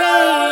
baby.